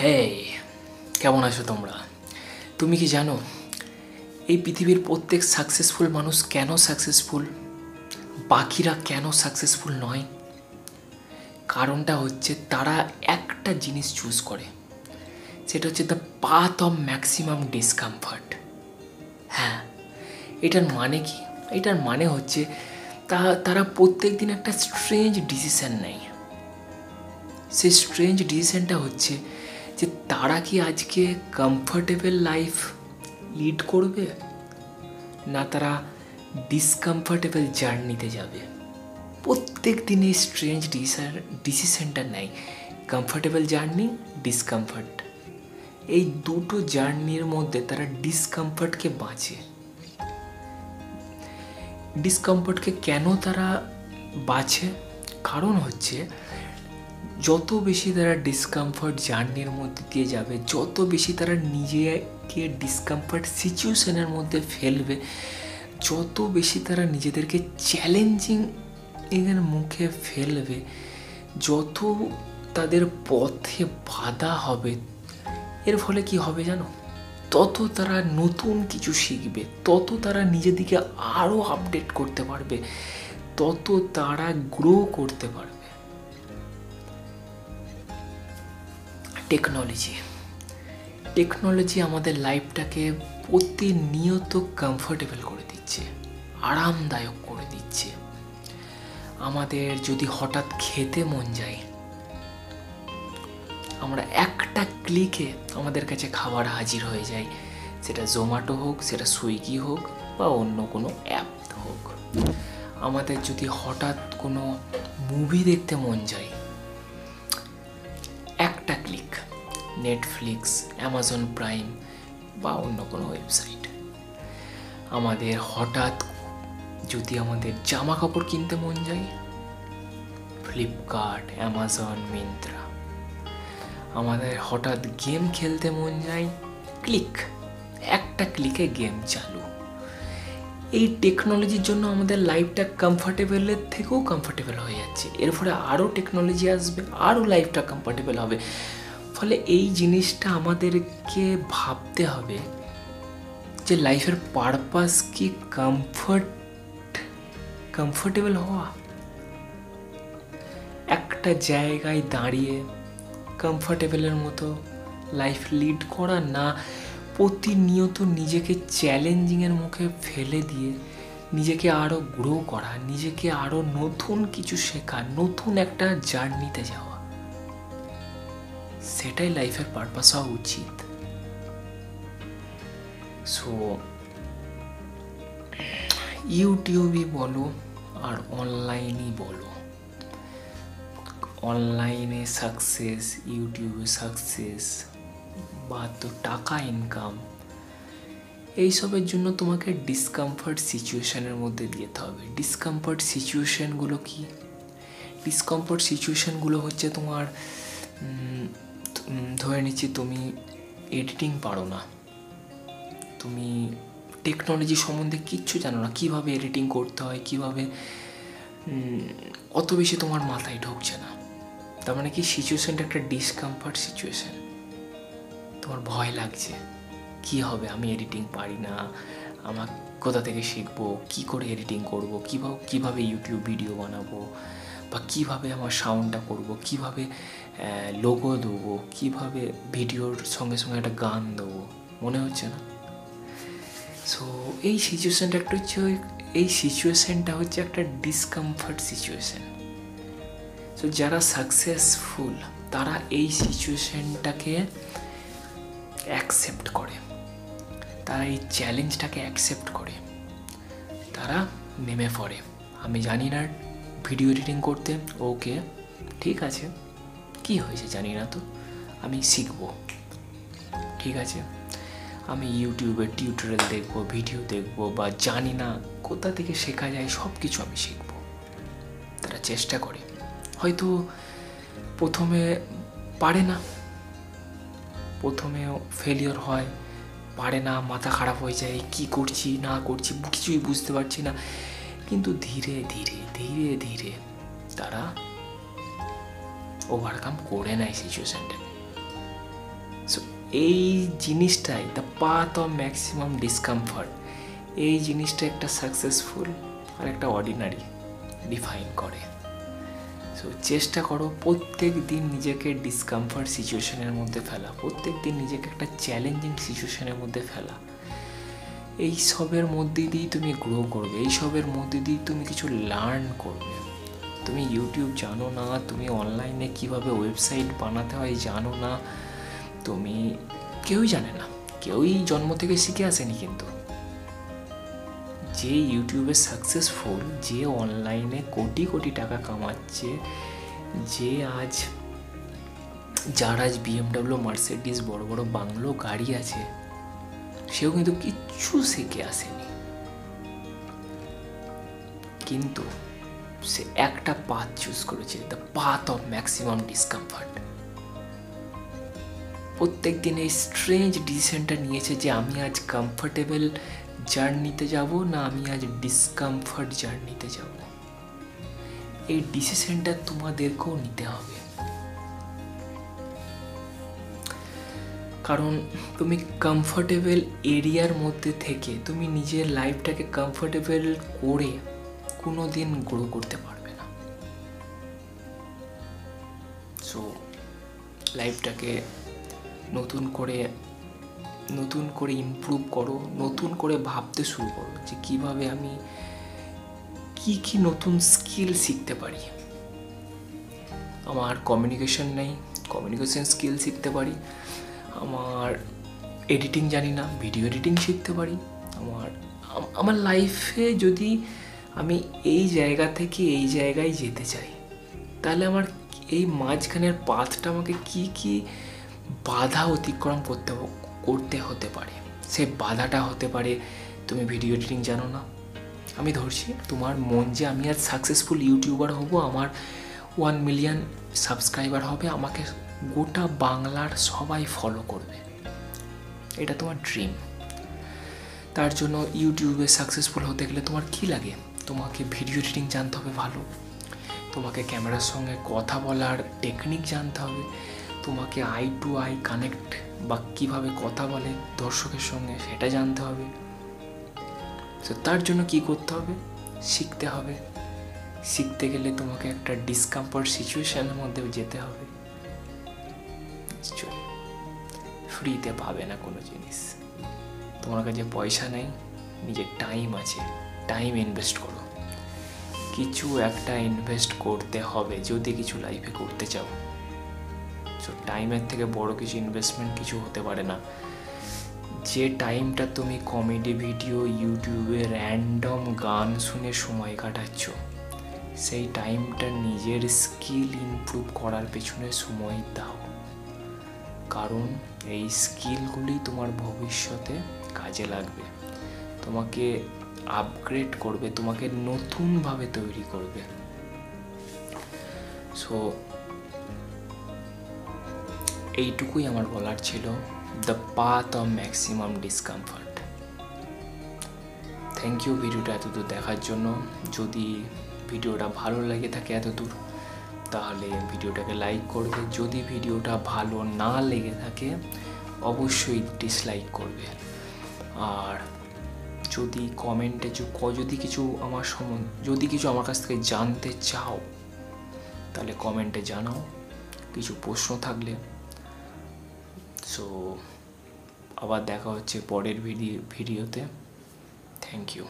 হে কেমন আছো তোমরা? তুমি কি জানো, এই পৃথিবীর প্রত্যেক সাকসেসফুল মানুষ কেন সাকসেসফুল বাকিরা কেন সাকসেসফুল নয়? কারণটা হচ্ছে তারা একটা জিনিস চুজ করে, সেটা হচ্ছে the path of maximum discomfort হ্যাঁ এটার মানে কি? এটার মানে হচ্ছে তা, তারা প্রত্যেক দিন একটা স্ট্রেঞ্জ ডিসিশন নেয়। সেই স্ট্রেঞ্জ ডিসিশনটা হচ্ছে যে তারা কি আজকে কমফর্টেবল লাইফ লিড করবে? না তারা ডিসকমফর্টেবল জার্নিতে যাবে? প্রত্যেক দিন স্ট্রেঞ্জ ডিসিশন ডিসিশনটা নেয়। কমফর্টেবল জার্নি ডিসকমফর্ট এই দুটো জার্নির মধ্যে তারা ডিসকমফর্টকে বাঁচে। ডিসকমফর্টকে কেন তারা বাঁচে? কারণ হচ্ছে যত বেশি তারা ডিসকমফর্ট জার্নির মধ্যে দিয়ে যাবে, যত বেশি তারা নিজেকে ডিসকমফর্ট সিচুয়েশনের মধ্যে ফেলবে, যত বেশি তারা নিজেদেরকে চ্যালেঞ্জিং এর মুখে ফেলবে, যত তাদের পথে বাধা হবে, এর ফলে কি হবে জানো? তত তারা নতুন কিছু শিখবে, তত তারা নিজেদিকে আরও আপডেট করতে পারবে, তত তারা গ্রো করতে পারবে। টেকনোলজি। টেকনোলজি আমাদের লাইফটাকে প্রতিনিয়ত কমফোর্টেবল করে দিচ্ছে, আরামদায়ক করে দিচ্ছে। আমাদের যদি হঠাৎ খেতে মন যায়, আমরা একটা ক্লিকে আমাদের কাছে খাবার হাজির হয়ে যায়। সেটা জোম্যাটো হোক, সেটা সুইগি হোক, বা অন্য কোনো অ্যাপ হোক। আমাদের যদি হঠাৎ কোনো মুভি দেখতে মন যায় নেটফ্লিক্স অ্যামাজন প্রাইম বা অন্য কোনো ওয়েবসাইট আমাদের হঠাৎ যদি আমাদের জামা কাপড় কিনতে মন যায় ফ্লিপকার্ট অ্যামাজন মিন্ত্রা আমাদের হঠাৎ গেম খেলতে মন যায় ক্লিক একটা ক্লিকে গেম চালু। এই টেকনোলজির জন্য আমাদের লাইফটা কমফর্টেবলের থেকেও কমফর্টেবল হয়ে যাচ্ছে। এর ফলে আরও টেকনোলজি আসবে, আরও লাইফটা কমফর্টেবল হবে। ফলে এই জিনিসটা আমাদেরকে ভাবতে হবে যে লাইফের পারপাস কি কমফর্ট কমফর্টেবল হওয়া? একটা জায়গায় দাঁড়িয়ে কমফর্টেবলের মতো লাইফ লিড করা না, প্রতিনিয়ত নিজেকে চ্যালেঞ্জিংয়ের মুখে ফেলে দিয়ে নিজেকে আরও গ্রো করা, নিজেকে আরও নতুন কিছু শেখা, নতুন একটা জার্নিতে যাওয়া। সেটাই লাইফের পারপাস হওয়া উচিত। সো ইউটিউবই বলো আর অনলাইনই বলো। অনলাইনে সাকসেস ইউটিউবে সাকসেস বা তো টাকা ইনকাম এইসবের জন্য তোমাকে ডিসকমফর্ট সিচুয়েশানের মধ্যে যেতে হবে। ডিসকমফর্ট সিচুয়েশানগুলো কি? ডিসকমফর্ট সিচুয়েশানগুলো হচ্ছে তোমার ধরে নিচ্ছি তুমি এডিটিং পারো না। তুমি টেকনোলজি সম্বন্ধে কিচ্ছু জানো না। কীভাবে এডিটিং করতে হয়, কীভাবে অত বেশি তোমার মাথায় ঢুকছে না। তার মানে কি সিচুয়েশানটা একটা ডিসকমফর্ট সিচুয়েশান তোমার ভয় লাগছে, কি হবে? আমি এডিটিং পারি না। আমার কোথা থেকে শিখব? কি করে এডিটিং করব? কীভাবে কীভাবে ইউটিউব ভিডিও বানাবো? বা কীভাবে আমার সাউন্ডটা করব? কীভাবে লোগো দেবো? কীভাবে ভিডিওর সঙ্গে সঙ্গে একটা গান দেবো? মনে হচ্ছে না? সো এই সিচুয়েশানটা একটা হচ্ছে, এই সিচুয়েশানটা হচ্ছে একটা ডিসকমফর্ট সিচুয়েশান সো যারা সাকসেসফুল তারা এই সিচুয়েশানটাকে অ্যাকসেপ্ট করে। তারা এই চ্যালেঞ্জটাকে অ্যাকসেপ্ট করে। তারা নেমে পড়ে। আমি জানি না ভিডিও এডিটিং করতে। ওকে, ঠিক আছে। কি হয়েছে জানি না তো। আমি শিখব। ঠিক আছে? আমি ইউটিউবে টিউটোরিয়াল দেখব ভিডিও দেখব বা জানি না কোথা থেকে শেখা যায় সব কিছু আমি শিখব। তারা চেষ্টা করে। হয়তো প্রথমে পারে না। প্রথমে ফেলিওর হয়। পারে না, মাথা খারাপ হয়ে যায়, কি করছি, না করছি, কিছুই বুঝতে পারছি না। কিন্তু ধীরে ধীরে ধীরে ধীরে তারা ওভারকাম করে নেয় সিচুয়েশানটাকে এই জিনিসটাই the path of maximum discomfort এই জিনিসটা একটা সাকসেসফুল আর একটা অর্ডিনারি ডিফাইন করে। সো চেষ্টা করো প্রত্যেক দিন নিজেকে ডিসকমফর্ট সিচুয়েশনের মধ্যে ফেলা, প্রত্যেক দিন নিজেকে একটা চ্যালেঞ্জিং সিচুয়েশনের মধ্যে ফেলা। এই সবের মধ্যে দিয়েই তুমি গ্রো করবে, এই সবের মধ্যে দিয়েই তুমি কিছু লার্ন করবে। তুমি ইউটিউব জানো না, তুমি অনলাইনে কীভাবে ওয়েবসাইট বানাতে হয় জানো না। তুমি কেউই জানে না, কেউই জন্ম থেকে শিখে আসেনি কিন্তু। যে ইউটিউবে সাকসেসফুল যে অনলাইনে কোটি কোটি টাকা কামাচ্ছে, যে আজ যার আজ বিএমডাব্লিউ মার্সিডিস বড় বড় বাংলো গাড়ি আছে সেও কিন্তু কিচ্ছু শিখে আসেনি। কিন্তু সে একটা পাথ চুজ করেছে the path of maximum discomfort প্রত্যেক দিন এই স্ট্রেঞ্জ ডিসিশনটা নিয়েছে যে আমি আজ কমফর্টেবল জার্নিতে যাব না আমি আজ ডিসকমফর্ট জার্নিতে যাব। এই ডিসিশনটা তোমাদেরকেও নিতে হবে। কারণ তুমি কমফর্টেবল এরিয়ার মধ্যে থেকে তুমি নিজের লাইফটাকে কমফর্টেবল করে কোনো দিন গ্রো করতে পারবে না। সো লাইফটাকে নতুন করে নতুন করে ইমপ্রুভ করো, নতুন করে ভাবতে শুরু করো যে কীভাবে আমি কি কি নতুন স্কিল শিখতে পারি। আমার কমিউনিকেশন নেই কমিউনিকেশন স্কিল শিখতে পারি। আমার এডিটিং জানি না ভিডিও এডিটিং শিখতে পারি। আমার আমার লাইফে যদি আমি এই জায়গা থেকে এই জায়গায় যেতে চাই, তাহলে আমার এই মাঝখানের পাথটা আমাকে কি কি বাধা অতিক্রম করতে করতে হতে পারে? সে বাধাটা হতে পারে, তুমি ভিডিও এডিটিং জানো না। আমি ধরছি, তোমার মন যে আমি আর সাকসেসফুল ইউটিউবার হব, আমার ওয়ান মিলিয়ন সাবস্ক্রাইবার হবে, আমাকে গোটা বাংলার সবাই ফলো করবে। এটা তোমার ড্রিম তার জন্য ইউটিউবে সাকসেসফুল হতে গেলে তোমার কি লাগে? তোমাকে ভিডিও এডিটিং জানতে হবে ভালো। তোমাকে ক্যামেরার সঙ্গে কথা বলার টেকনিক জানতে হবে। তোমাকে আই টু আই কানেক্ট বা কীভাবে কথা বলে দর্শকের সঙ্গে সেটা জানতে হবে। তো তার জন্য কি করতে হবে? শিখতে হবে। শিখতে গেলে তোমাকে একটা ডিসকমফর্ট সিচুয়েশানের মধ্যে যেতে হবে। নিশ্চয়ই ফ্রিতে পাবে না কোনো জিনিস। তোমার কাছে পয়সা নেই, নিজের টাইম আছে টাইম ইনভেস্ট করো। কিছু একটা ইনভেস্ট করতে হবে, যদি কিছু লাইফে করতে চাও। সো টাইমের থেকে বড় কিছু ইনভেস্টমেন্ট কিছু হতে পারে না। যে টাইমটা তুমি কমেডি ভিডিও ইউটিউবে র্যান্ডম গান শুনে সময় কাটাচ্ছ, সেই টাইমটা নিজের স্কিল ইমপ্রুভ করার পেছনে সময় দাও। কারণ এই স্কিলগুলি তোমার ভবিষ্যতে কাজে লাগবে। তোমাকে আপগ্রেড করবে, তোমাকে নতুনভাবে তৈরি করবে। সো এইটুকুই আমার বলার ছিল। The path of maximum discomfort thank you ভিডিওটা এতদূর দেখার জন্য। যদি ভিডিওটা ভালো লেগে থাকে এতদূর তাহলে ভিডিওটাকে লাইক করবে। যদি ভিডিওটা ভালো না লেগে থাকে, অবশ্যই ডিসলাইক করবে। আর যদি কমেন্টে যদি কিছু আমার সম্বন্ধে যদি কিছু আমার কাছ থেকে জানতে চাও, তাহলে কমেন্টে জানাও। কিছু প্রশ্ন থাকলে। সো আবার দেখা হচ্ছে পরের ভিডিও ভিডিওতে। Thank you